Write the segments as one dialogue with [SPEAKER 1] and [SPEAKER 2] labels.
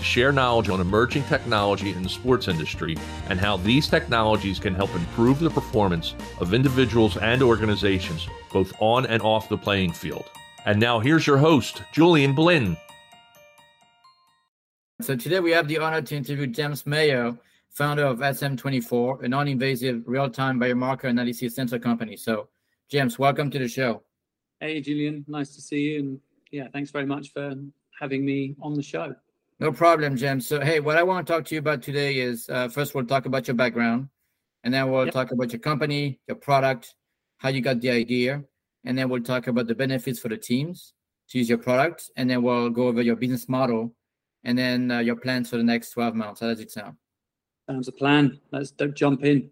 [SPEAKER 1] to share knowledge on emerging technology in the sports industry and how these technologies can help improve the performance of individuals and organizations, both on and off the playing field. And now here's your host, Julian Blin.
[SPEAKER 2] So today we have the honor to interview James Mayo, founder of SM24, a non-invasive real-time biomarker analysis sensor company. So James, welcome to the show.
[SPEAKER 3] Hey, Julian. Nice to see you. And yeah, thanks very much for having me on the show.
[SPEAKER 2] No problem, James. So, hey, what I want to talk to you about today is uh, first, we'll talk about your background, and then we'll yep. talk about your company, your product, how you got the idea, and then we'll talk about the benefits for the teams to use your product, and then we'll go over your business model, and then uh, your plans for the next 12 months. How does it sound?
[SPEAKER 3] Sounds a plan. Let's jump in.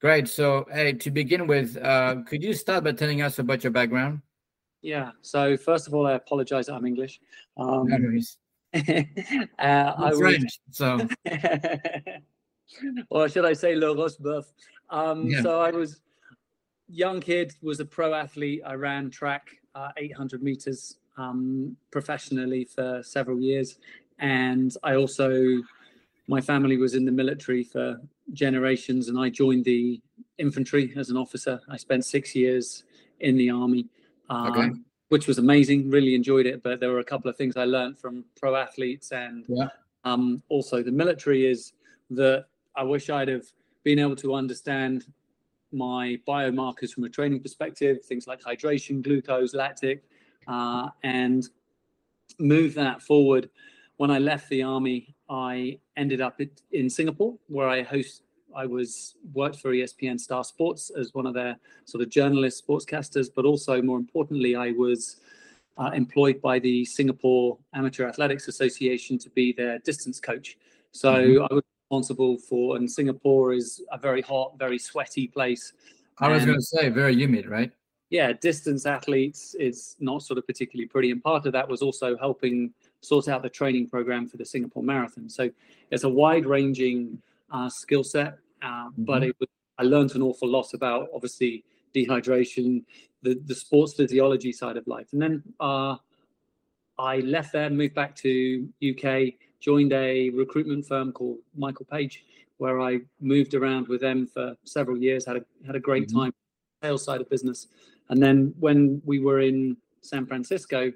[SPEAKER 2] Great. So, hey, to begin with, uh, could you start by telling us about your background?
[SPEAKER 3] Yeah. So first of all, I apologize. I'm English.
[SPEAKER 2] Um, uh,
[SPEAKER 3] I
[SPEAKER 2] French. Was... So,
[SPEAKER 3] or should I say, Le Roseboeuf? Um, yeah. So I was young kid, was a pro athlete. I ran track, uh, 800 meters um, professionally for several years, and I also my family was in the military for generations, and I joined the infantry as an officer. I spent six years in the army um, okay. Which was amazing. Really enjoyed it. But there were a couple of things I learned from pro athletes and yeah. um, also the military is that I wish I'd have been able to understand my biomarkers from a training perspective, things like hydration, glucose, lactic, uh, and move that forward. When I left the army, I ended up in Singapore, where I host I was worked for ESPN Star Sports as one of their sort of journalist sportscasters, but also more importantly, I was uh, employed by the Singapore Amateur Athletics Association to be their distance coach. So mm-hmm. I was responsible for, and Singapore is a very hot, very sweaty place.
[SPEAKER 2] I was going to say very humid, right?
[SPEAKER 3] Yeah, distance athletes is not sort of particularly pretty, and part of that was also helping sort out the training program for the Singapore Marathon. So it's a wide-ranging uh, skill set. Uh, mm-hmm. But it was, I learned an awful lot about obviously dehydration, the, the sports physiology side of life. And then uh, I left there, moved back to UK, joined a recruitment firm called Michael Page, where I moved around with them for several years, had a, had a great mm-hmm. time, sales side of business. And then when we were in San Francisco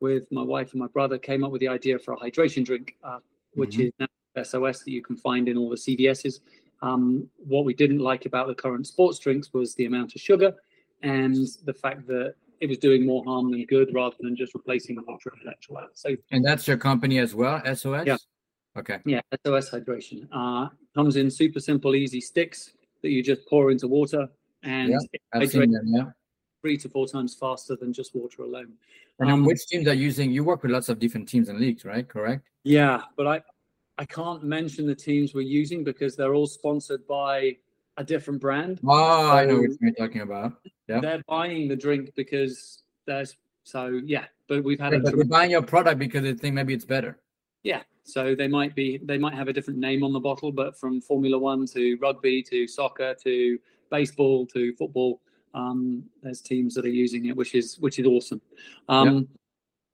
[SPEAKER 3] with my wife and my brother, came up with the idea for a hydration drink, uh, which mm-hmm. is now SOS that you can find in all the CVSs. Um, what we didn't like about the current sports drinks was the amount of sugar and the fact that it was doing more harm than good rather than just replacing the water and electrolytes. So,
[SPEAKER 2] and that's your company as well, SOS.
[SPEAKER 3] Yeah.
[SPEAKER 2] Okay.
[SPEAKER 3] Yeah, SOS Hydration uh, comes in super simple, easy sticks that you just pour into water, and yeah,
[SPEAKER 2] I've seen them, yeah.
[SPEAKER 3] three to four times faster than just water alone.
[SPEAKER 2] And um, which teams are using? You work with lots of different teams and leagues, right? Correct.
[SPEAKER 3] Yeah, but I I can't mention the teams we're using because they're all sponsored by a different brand.
[SPEAKER 2] Oh, so I know what you're talking about. Yeah.
[SPEAKER 3] They're buying the drink because there's so yeah, but we've had
[SPEAKER 2] yeah, but they're buying your product because they think maybe it's better.
[SPEAKER 3] Yeah. So they might be they might have a different name on the bottle, but from Formula One to rugby to soccer to baseball to football, um, there's teams that are using it, which is which is awesome. Um, yeah.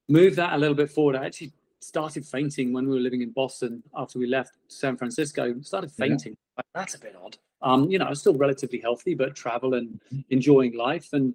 [SPEAKER 3] Move that a little bit forward. I actually started fainting when we were living in Boston after we left San Francisco. Started fainting. Yeah. That's a bit odd. Um, you know, I was still relatively healthy, but travel and enjoying life. And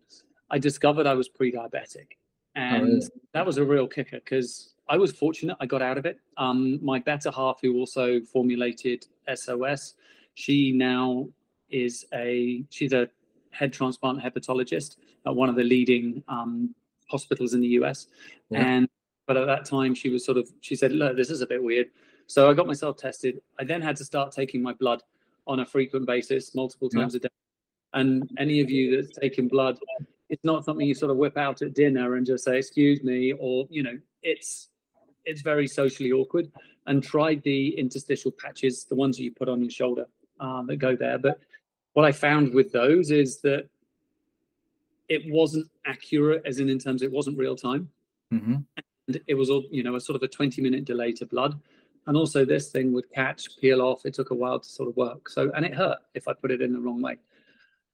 [SPEAKER 3] I discovered I was pre-diabetic, oh, and oh, really? that was a real kicker because I was fortunate. I got out of it. Um, my better half, who also formulated SOS, she now is a she's a head transplant hepatologist at one of the leading um, hospitals in the US, yeah. and but at that time, she was sort of, she said, look, this is a bit weird. So I got myself tested. I then had to start taking my blood on a frequent basis, multiple times yeah. a day. And any of you that's taken blood, it's not something you sort of whip out at dinner and just say, excuse me, or, you know, it's, it's very socially awkward. and tried the interstitial patches, the ones that you put on your shoulder uh, that go there. But what I found with those is that it wasn't accurate, as in in terms it wasn't real time, mm-hmm. And it was all you know a sort of a twenty minute delay to blood, and also this thing would catch, peel off. It took a while to sort of work. So and it hurt if I put it in the wrong way.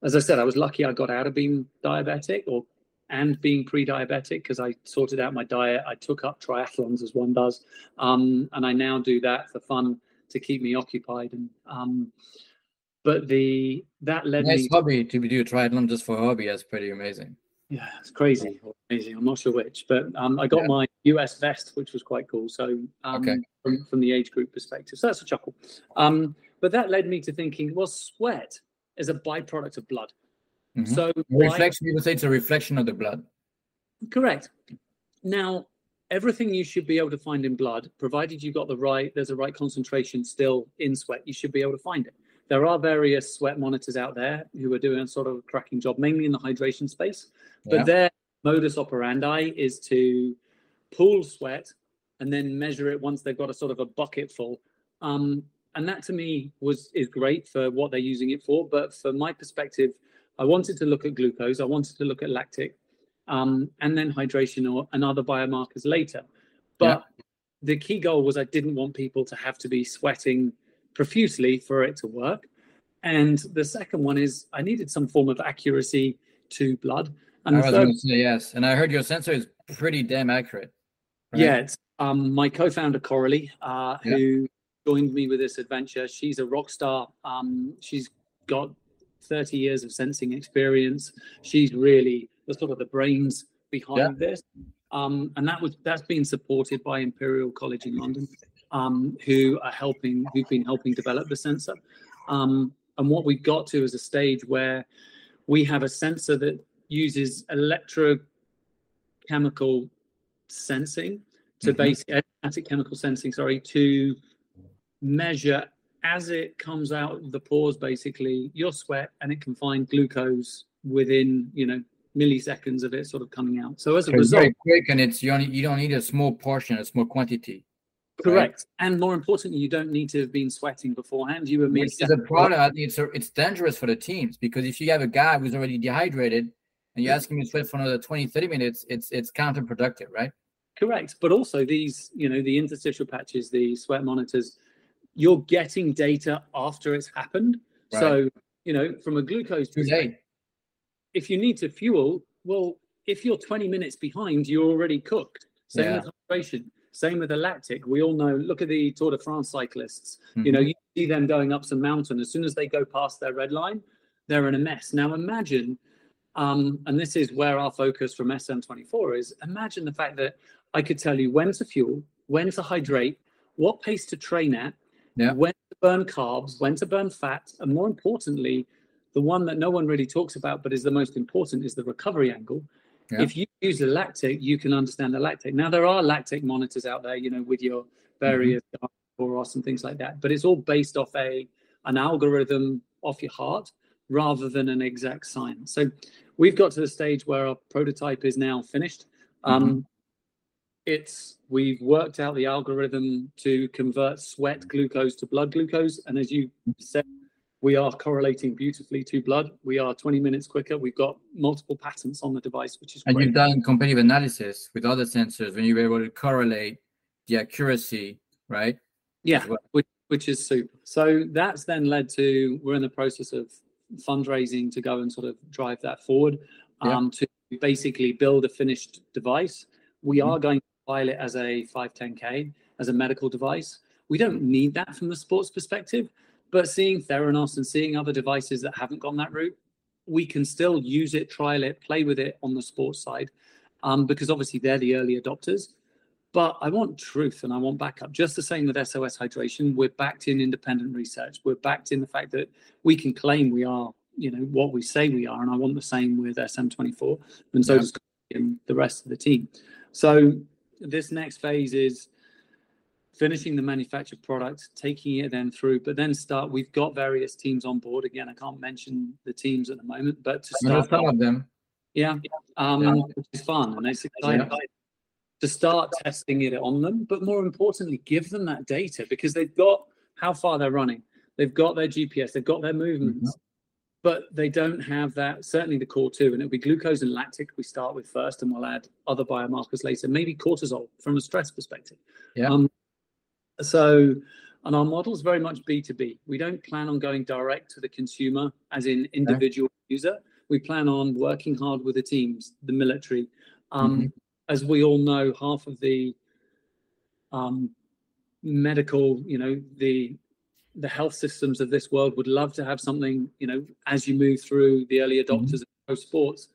[SPEAKER 3] As I said, I was lucky I got out of being diabetic or and being pre-diabetic because I sorted out my diet. I took up triathlons as one does, um, and I now do that for fun to keep me occupied. And um, but the that led
[SPEAKER 2] nice
[SPEAKER 3] me
[SPEAKER 2] hobby to do a triathlon just for hobby. That's pretty amazing.
[SPEAKER 3] Yeah, it's crazy, amazing. I'm not sure which, but um, I got yeah. my US vest, which was quite cool. So um, okay. from, from the age group perspective, so that's a chuckle. Um, but that led me to thinking, well, sweat is a byproduct of blood.
[SPEAKER 2] Mm-hmm. So reflection, you would say it's a reflection of the blood.
[SPEAKER 3] Correct. Now, everything you should be able to find in blood, provided you got the right, there's a right concentration still in sweat, you should be able to find it. There are various sweat monitors out there who are doing a sort of cracking job, mainly in the hydration space. But yeah. their modus operandi is to pool sweat and then measure it once they've got a sort of a bucket full. Um, and that to me was is great for what they're using it for. But for my perspective, I wanted to look at glucose, I wanted to look at lactic, um, and then hydration or and other biomarkers later. But yeah. the key goal was I didn't want people to have to be sweating profusely for it to work. And the second one is I needed some form of accuracy to blood. And
[SPEAKER 2] I was going to say yes. And I heard your sensor is pretty damn accurate.
[SPEAKER 3] Right? Yeah, it's um, my co-founder Coralie, uh, yeah. who joined me with this adventure. She's a rock star. Um, she's got 30 years of sensing experience. She's really the sort of the brains behind yeah. this. Um, and that was that's been supported by Imperial College in London, um, who are helping, who've been helping develop the sensor. Um, and what we've got to is a stage where we have a sensor that uses electrochemical sensing to mm-hmm. basic chemical sensing, sorry, to measure as it comes out of the pores, basically your sweat, and it can find glucose within you know milliseconds of it sort of coming out. So as a result, very
[SPEAKER 2] quick, and it's you only you don't need a small portion, a small quantity.
[SPEAKER 3] Correct, right? and more importantly, you don't need to have been sweating beforehand. You were
[SPEAKER 2] as a product, it's it's dangerous for the teams because if you have a guy who's already dehydrated and you ask him to sweat for another 20, 30 minutes, it's it's counterproductive, right?
[SPEAKER 3] Correct, but also these, you know, the interstitial patches, the sweat monitors, you're getting data after it's happened. Right. So, you know, from a glucose perspective, if you need to fuel, well, if you're 20 minutes behind, you're already cooked. Same yeah. with hydration. Same with the lactic. We all know, look at the Tour de France cyclists. Mm-hmm. You know, mm-hmm. you see them going up some mountain. As soon as they go past their red line, they're in a mess. Now imagine, um, and this is where our focus from SM24 is, imagine the fact that I could tell you when to fuel, when to hydrate, what pace to train at, yeah. when to burn carbs, when to burn fat, and more importantly, the one that no one really talks about but is the most important is the recovery angle. Yeah. If you use the lactate, you can understand the lactate. Now there are lactate monitors out there, you know, with your various mm-hmm. and things like that, but it's all based off a an algorithm off your heart rather than an exact science. So we've got to the stage where our prototype is now finished. Um, mm-hmm. It's we've worked out the algorithm to convert sweat glucose to blood glucose, and as you said, we are correlating beautifully to blood. We are 20 minutes quicker. We've got multiple patents on the device, which is
[SPEAKER 2] and great. you've done competitive analysis with other sensors when you were able to correlate the accuracy, right?
[SPEAKER 3] Yeah, well. which, which is super. So that's then led to we're in the process of fundraising to go and sort of drive that forward um, to basically build a finished device. We mm-hmm. are going to file it as a 510k as a medical device. We don't need that from the sports perspective, but seeing Theranos and seeing other devices that haven't gone that route, we can still use it, trial it, play with it on the sports side, um, because obviously they're the early adopters. But I want truth and I want backup. Just the same with SOS hydration. We're backed in independent research. We're backed in the fact that we can claim we are, you know, what we say we are. And I want the same with SM24, and so yeah. does the rest of the team. So this next phase is finishing the manufactured product, taking it then through, but then start. We've got various teams on board. Again, I can't mention the teams at the moment, but to start
[SPEAKER 2] some of them.
[SPEAKER 3] Yeah, um, yeah. which is fun and it's exciting. Yeah. to start testing it on them, but more importantly, give them that data because they've got how far they're running, they've got their GPS, they've got their movements, mm-hmm. but they don't have that. Certainly, the core two, and it'll be glucose and lactic we start with first, and we'll add other biomarkers later. Maybe cortisol from a stress perspective.
[SPEAKER 2] Yeah. Um,
[SPEAKER 3] so, and our model is very much B two B. We don't plan on going direct to the consumer, as in individual okay. user. We plan on working hard with the teams, the military. Um, mm-hmm as we all know, half of the um, medical, you know, the the health systems of this world would love to have something, you know, as you move through the early adopters mm-hmm. of pro sports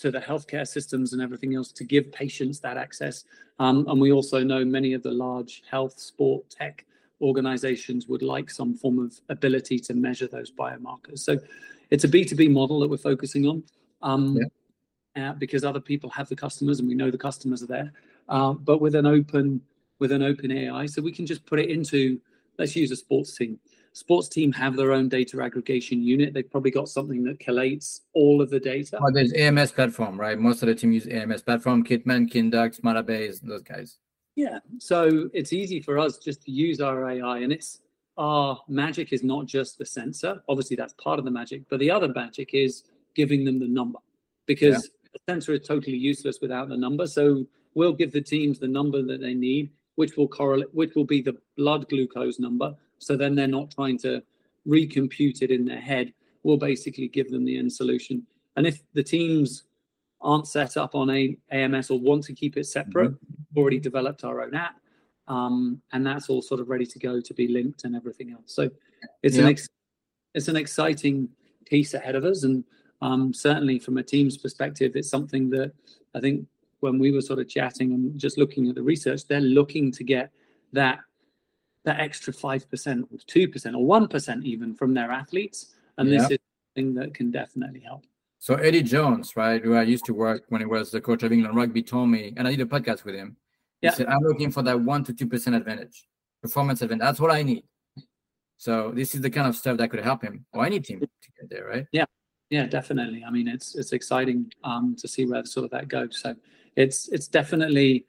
[SPEAKER 3] to the healthcare systems and everything else to give patients that access. Um, and we also know many of the large health, sport, tech organizations would like some form of ability to measure those biomarkers. So it's a B2B model that we're focusing on. Um, yeah uh, because other people have the customers and we know the customers are there. Uh, but with an open with an open AI, so we can just put it into let's use a sports team. Sports team have their own data aggregation unit. They've probably got something that collates all of the data.
[SPEAKER 2] Oh, there's AMS platform, right? Most of the team use AMS platform, Kitman, Kinduct, Smartabase, those guys.
[SPEAKER 3] Yeah. So it's easy for us just to use our AI and it's our magic is not just the sensor. Obviously, that's part of the magic, but the other magic is giving them the number because the sensor is totally useless without the number. So we'll give the teams the number that they need, which will correlate, which will be the blood glucose number. So then they're not trying to recompute it in their head. We'll basically give them the end solution. And if the teams aren't set up on a AMS or want to keep it separate, mm-hmm. already developed our own app, um, and that's all sort of ready to go to be linked and everything else. So it's an ex- it's an exciting piece ahead of us, and um, certainly, from a team's perspective, it's something that I think when we were sort of chatting and just looking at the research, they're looking to get that that extra five percent, or two percent, or one percent even from their athletes, and yeah. this is something that can definitely help.
[SPEAKER 2] So Eddie Jones, right, who I used to work when he was the coach of England rugby, told me, and I did a podcast with him. He yeah. said, "I'm looking for that one to two percent advantage, performance advantage. That's what I need." So this is the kind of stuff that could help him or any team to get there, right?
[SPEAKER 3] Yeah, yeah, definitely. I mean, it's it's exciting um, to see where sort of that goes. So it's it's definitely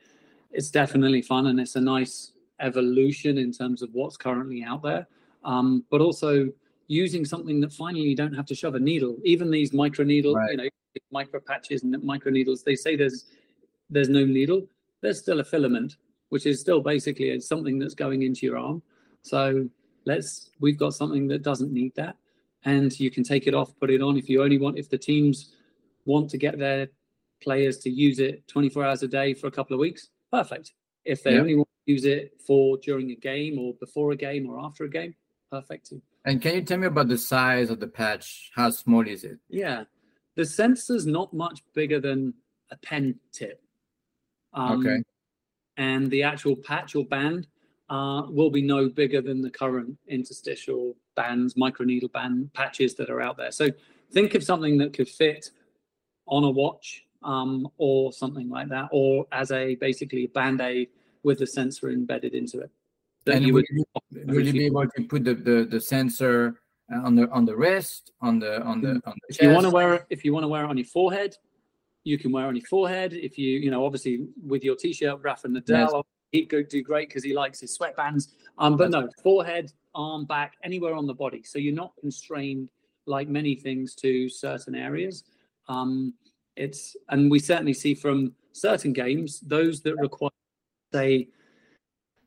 [SPEAKER 3] it's definitely fun, and it's a nice evolution in terms of what's currently out there. Um, but also using something that finally you don't have to shove a needle. Even these micro needle, right. you know, micro patches and micro needles. They say there's there's no needle. There's still a filament, which is still basically something that's going into your arm. So let's we've got something that doesn't need that and you can take it off, put it on if you only want. If the teams want to get their players to use it 24 hours a day for a couple of weeks, perfect. If they yeah. only want to use it for during a game or before a game or after a game, perfect.
[SPEAKER 2] And can you tell me about the size of the patch? How small is it?
[SPEAKER 3] Yeah, the sensor's not much bigger than a pen tip.
[SPEAKER 2] Um, okay.
[SPEAKER 3] And the actual patch or band uh, will be no bigger than the current interstitial bands, microneedle band patches that are out there. So think of something that could fit on a watch um, or something like that, or as a basically a band aid with the sensor embedded into it.
[SPEAKER 2] and you would, you, will you be able to put the, the, the sensor on the on the wrist, on the on the on the
[SPEAKER 3] If you want to wear it, if you want to wear it on your forehead, you can wear it on your forehead. If you you know obviously with your t-shirt, Rafa Nadal, yes he'd go do great because he likes his sweatbands. Um, but no, forehead, arm, back, anywhere on the body. So you're not constrained like many things to certain areas. Um, it's and we certainly see from certain games those that require say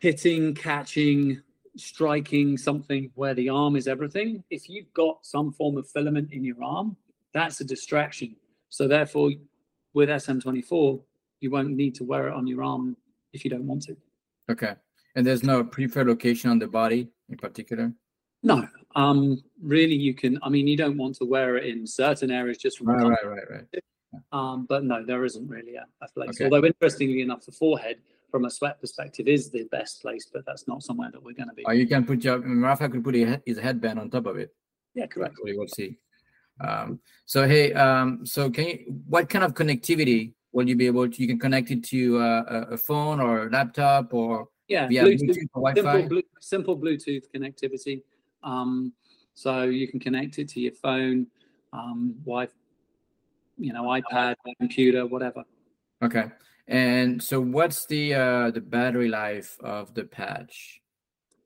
[SPEAKER 3] hitting, catching, striking something where the arm is everything. If you've got some form of filament in your arm, that's a distraction. So therefore, with SM24, you won't need to wear it on your arm if you don't want to.
[SPEAKER 2] Okay. And there's no preferred location on the body in particular?
[SPEAKER 3] No. Um, really, you can, I mean, you don't want to wear it in certain areas just from
[SPEAKER 2] right, right, right, right.
[SPEAKER 3] Um, but no, there isn't really a, a place. Okay. Although, interestingly enough, the forehead from a sweat perspective is the best place, but that's not somewhere that we're going to be.
[SPEAKER 2] Oh, you can put your, Rafa could put his headband on top of it.
[SPEAKER 3] Yeah, correct.
[SPEAKER 2] We will see. Um, so, hey, um, so can you, what kind of connectivity will you be able to you can connect it to uh, a phone or a laptop or
[SPEAKER 3] yeah Bluetooth, Bluetooth or Wi-Fi? Simple, simple Bluetooth connectivity. Um, so you can connect it to your phone, um, Wi, you know, iPad, computer, whatever.
[SPEAKER 2] Okay. And so, what's the uh, the battery life of the patch?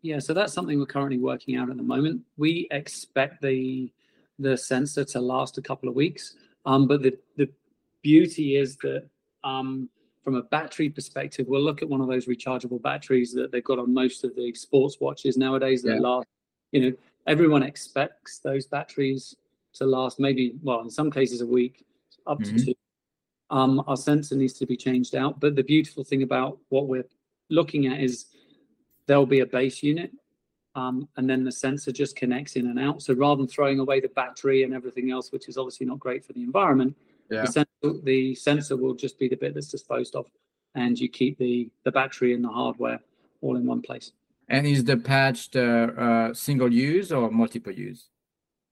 [SPEAKER 3] Yeah, so that's something we're currently working out at the moment. We expect the the sensor to last a couple of weeks, um, but the the beauty is that um, from a battery perspective, we'll look at one of those rechargeable batteries that they've got on most of the sports watches nowadays that yeah. last. You know, everyone expects those batteries to last maybe, well, in some cases a week, up to two. Um, our sensor needs to be changed out. But the beautiful thing about what we're looking at is there'll be a base unit um, and then the sensor just connects in and out. So rather than throwing away the battery and everything else, which is obviously not great for the environment, yeah. the, sensor, the sensor will just be the bit that's disposed of, and you keep the the battery and the hardware all in one place.
[SPEAKER 2] And is the patch the uh, single use or multiple use?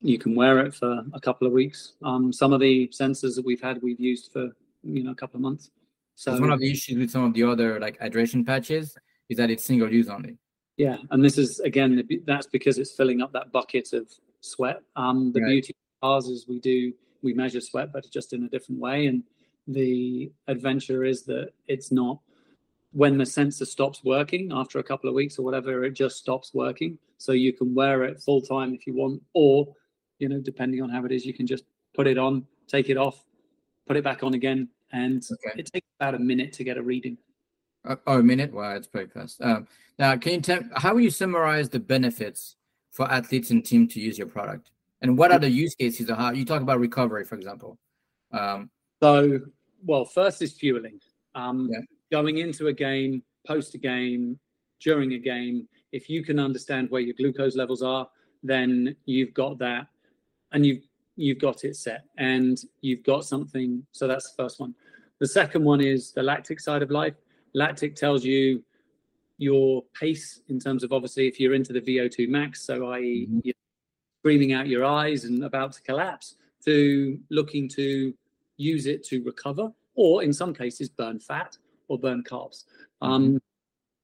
[SPEAKER 3] You can wear it for a couple of weeks. Um, some of the sensors that we've had, we've used for you know a couple of months.
[SPEAKER 2] So one of the issues with some of the other like hydration patches is that it's single use only.
[SPEAKER 3] Yeah, and this is again that's because it's filling up that bucket of sweat. Um, the right. beauty of ours is we do we measure sweat, but just in a different way. And the adventure is that it's not when the sensor stops working after a couple of weeks or whatever, it just stops working. So you can wear it full time if you want, or you know, depending on how it is, you can just put it on, take it off, put it back on again, and okay. it takes about a minute to get a reading.
[SPEAKER 2] Uh, oh, a minute? Wow, it's pretty fast. Um, now, can you tell how will you summarize the benefits for athletes and team to use your product? And what are the use cases? Or how you talk about recovery, for example?
[SPEAKER 3] Um, so, well, first is fueling. Um, yeah. Going into a game, post a game, during a game, if you can understand where your glucose levels are, then you've got that, and you've you've got it set, and you've got something. So that's the first one. The second one is the lactic side of life. Lactic tells you your pace in terms of obviously if you're into the VO2 max, so i.e., mm-hmm. you're screaming out your eyes and about to collapse, to looking to use it to recover, or in some cases, burn fat or burn carbs. Mm-hmm. Um,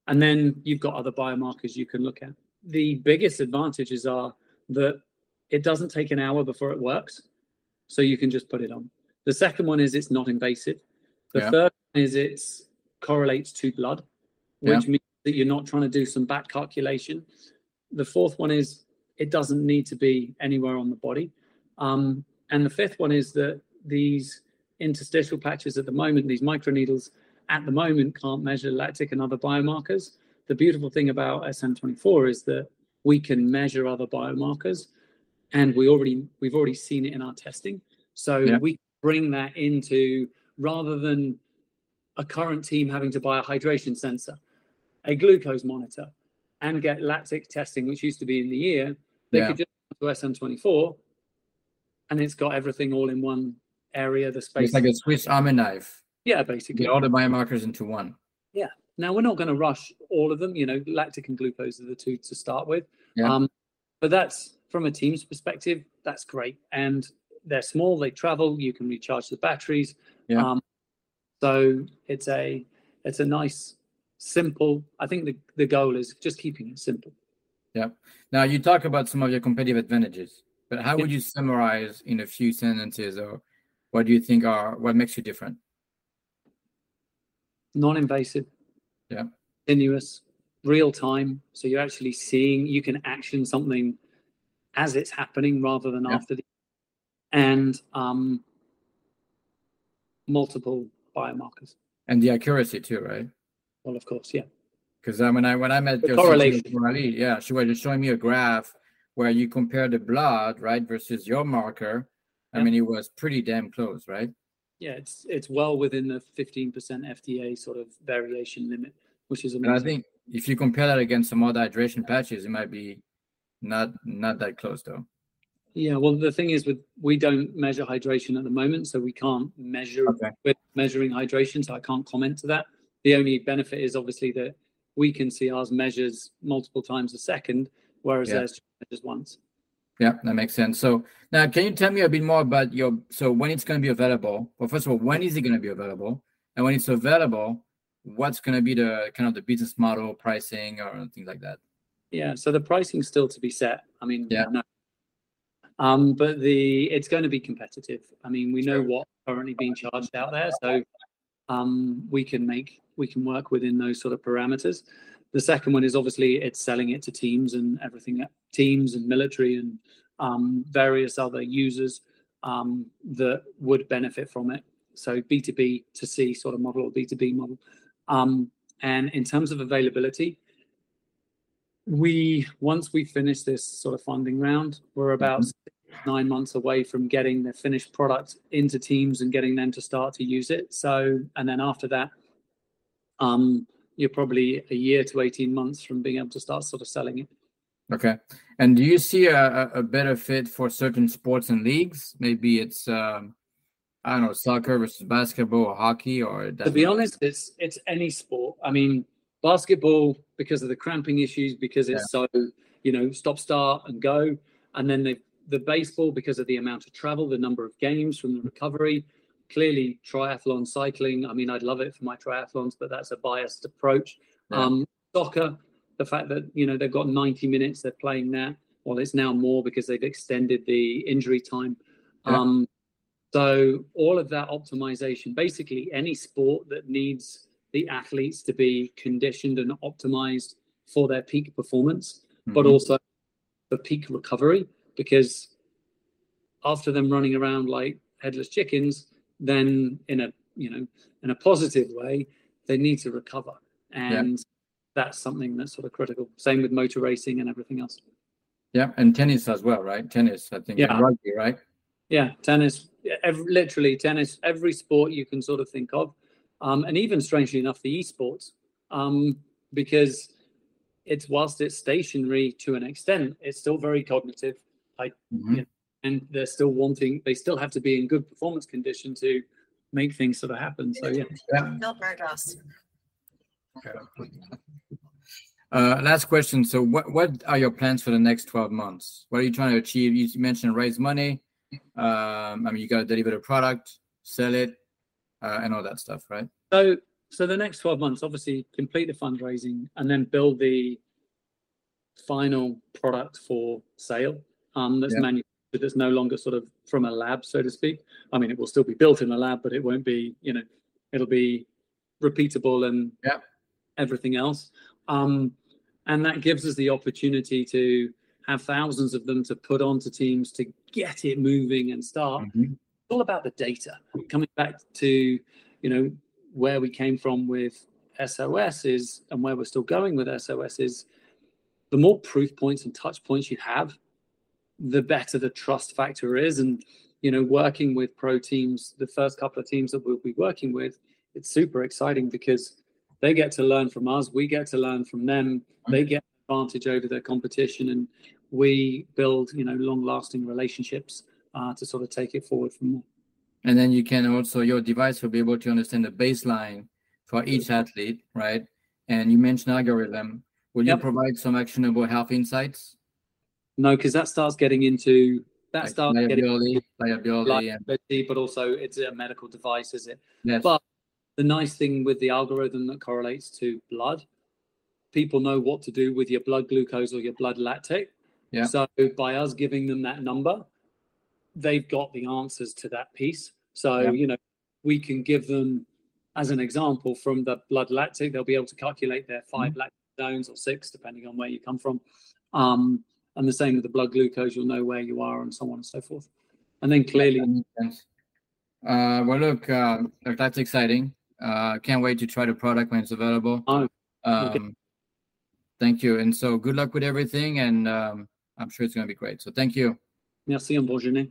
[SPEAKER 3] and then you've got other biomarkers you can look at. The biggest advantages are that it doesn't take an hour before it works, so you can just put it on. The second one is it's not invasive. The yeah. third is it correlates to blood, which yeah. means that you're not trying to do some back calculation. The fourth one is it doesn't need to be anywhere on the body. Um, and the fifth one is that these interstitial patches at the moment, these microneedles at the moment can't measure lactic and other biomarkers. The beautiful thing about SM24 is that we can measure other biomarkers and we already we've already seen it in our testing. So yeah. we bring that into rather than a current team having to buy a hydration sensor, a glucose monitor, and get lactic testing, which used to be in the ear, they yeah. could just go to SM24 and it's got everything all in one area. The space.
[SPEAKER 2] It's like a Swiss Army knife.
[SPEAKER 3] Yeah, basically.
[SPEAKER 2] Get all the biomarkers into one.
[SPEAKER 3] Yeah. Now we're not going to rush all of them. You know, lactic and glucose are the two to start with. Yeah. Um, but that's from a team's perspective, that's great. And they're small, they travel, you can recharge the batteries. Yeah. Um, so it's a it's a nice, simple. I think the, the goal is just keeping it simple.
[SPEAKER 2] Yeah. Now you talk about some of your competitive advantages, but how would you summarize in a few sentences, or what do you think are what makes you different?
[SPEAKER 3] Non-invasive.
[SPEAKER 2] Yeah.
[SPEAKER 3] Continuous, real time. So you're actually seeing. You can action something as it's happening rather than yeah. after the. And um, multiple biomarkers.
[SPEAKER 2] And the accuracy too, right?
[SPEAKER 3] Well, of course, yeah.
[SPEAKER 2] Because I, when I when I met the correlation, yeah, she was just showing me a graph where you compare the blood, right, versus your marker. I mean, it was pretty damn close, right?
[SPEAKER 3] Yeah, it's it's well within the 15% FDA sort of variation limit, which is amazing.
[SPEAKER 2] And I think if you compare that against some other hydration patches, it might be not not that close though.
[SPEAKER 3] Yeah, well, the thing is, with we don't measure hydration at the moment, so we can't measure. Okay. We're measuring hydration, so I can't comment to that. The only benefit is obviously that we can see ours measures multiple times a second, whereas yeah. theirs measures once.
[SPEAKER 2] Yeah, that makes sense. So now, can you tell me a bit more about your? So when it's going to be available? Well, first of all, when is it going to be available? And when it's available, what's going to be the kind of the business model, pricing, or things like that?
[SPEAKER 3] Yeah, so the pricing's still to be set. I mean, yeah. No, um, but the it's going to be competitive. I mean, we know what currently being charged out there, so um, we can make we can work within those sort of parameters. The second one is obviously it's selling it to teams and everything, teams and military and um, various other users um, that would benefit from it. So B2B to C sort of model or B2B model. Um, and in terms of availability, we once we finish this sort of funding round, we're about mm-hmm. nine months away from getting the finished product into teams and getting them to start to use it. So, and then after that, um, you're probably a year to 18 months from being able to start sort of selling it.
[SPEAKER 2] Okay. And do you see a, a better fit for certain sports and leagues? Maybe it's um, I don't know, soccer versus basketball or hockey or
[SPEAKER 3] to be honest, it's it's any sport. I mean, basketball because of the cramping issues, because it's yeah. so, you know, stop start and go. And then the the baseball because of the amount of travel, the number of games from the recovery. Clearly, triathlon, cycling. I mean, I'd love it for my triathlons, but that's a biased approach. Yeah. Um, soccer, the fact that you know they've got 90 minutes they're playing that well it's now more because they've extended the injury time yeah. um, so all of that optimization basically any sport that needs the athletes to be conditioned and optimized for their peak performance mm-hmm. but also for peak recovery because after them running around like headless chickens then in a you know in a positive way they need to recover and that's something that's sort of critical. Same with motor racing and everything else.
[SPEAKER 2] Yeah, and tennis as well, right? Tennis, I think. Yeah. Rugby, right?
[SPEAKER 3] Yeah, tennis. Every, literally, tennis. Every sport you can sort of think of, um, and even strangely enough, the esports, um, because it's whilst it's stationary to an extent, it's still very cognitive. I, mm-hmm. you know, and they're still wanting. They still have to be in good performance condition to make things sort of happen. So yeah. yeah.
[SPEAKER 2] Okay. Uh, last question. So, what what are your plans for the next twelve months? What are you trying to achieve? You mentioned raise money. Um, I mean, you got to deliver the product, sell it, uh, and all that stuff, right?
[SPEAKER 3] So, so the next twelve months, obviously, complete the fundraising and then build the final product for sale. Um, that's yeah. manufactured. That's no longer sort of from a lab, so to speak. I mean, it will still be built in a lab, but it won't be. You know, it'll be repeatable and
[SPEAKER 2] yeah
[SPEAKER 3] everything else. Um, and that gives us the opportunity to have thousands of them to put onto teams to get it moving and start. Mm-hmm. It's all about the data. Coming back to, you know, where we came from with SOS is, and where we're still going with SOS is, the more proof points and touch points you have, the better the trust factor is. And you know, working with pro teams, the first couple of teams that we'll be working with, it's super exciting because they get to learn from us we get to learn from them they get advantage over their competition and we build you know long lasting relationships uh, to sort of take it forward from there
[SPEAKER 2] and then you can also your device will be able to understand the baseline for each athlete right and you mentioned algorithm will yep. you provide some actionable health insights
[SPEAKER 3] no because that starts getting into that like starts
[SPEAKER 2] liability, getting liability,
[SPEAKER 3] liability but also it's a medical device is it yes. but the nice thing with the algorithm that correlates to blood, people know what to do with your blood glucose or your blood lactate.
[SPEAKER 2] Yeah.
[SPEAKER 3] So by us giving them that number, they've got the answers to that piece. So, yeah. you know, we can give them, as an example, from the blood lactate, they'll be able to calculate their 5 mm-hmm. lactate zones or six, depending on where you come from. Um, and the same with the blood glucose, you'll know where you are and so on and so forth. And then clearly.
[SPEAKER 2] Uh, well, look, uh, that's exciting. Uh, can't wait to try the product when it's available.
[SPEAKER 3] Oh,
[SPEAKER 2] okay. Um, thank you. And so good luck with everything. And um, I'm sure it's going to be great. So thank you.
[SPEAKER 3] Merci. Un bon journée.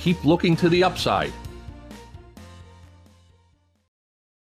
[SPEAKER 1] keep looking to the upside.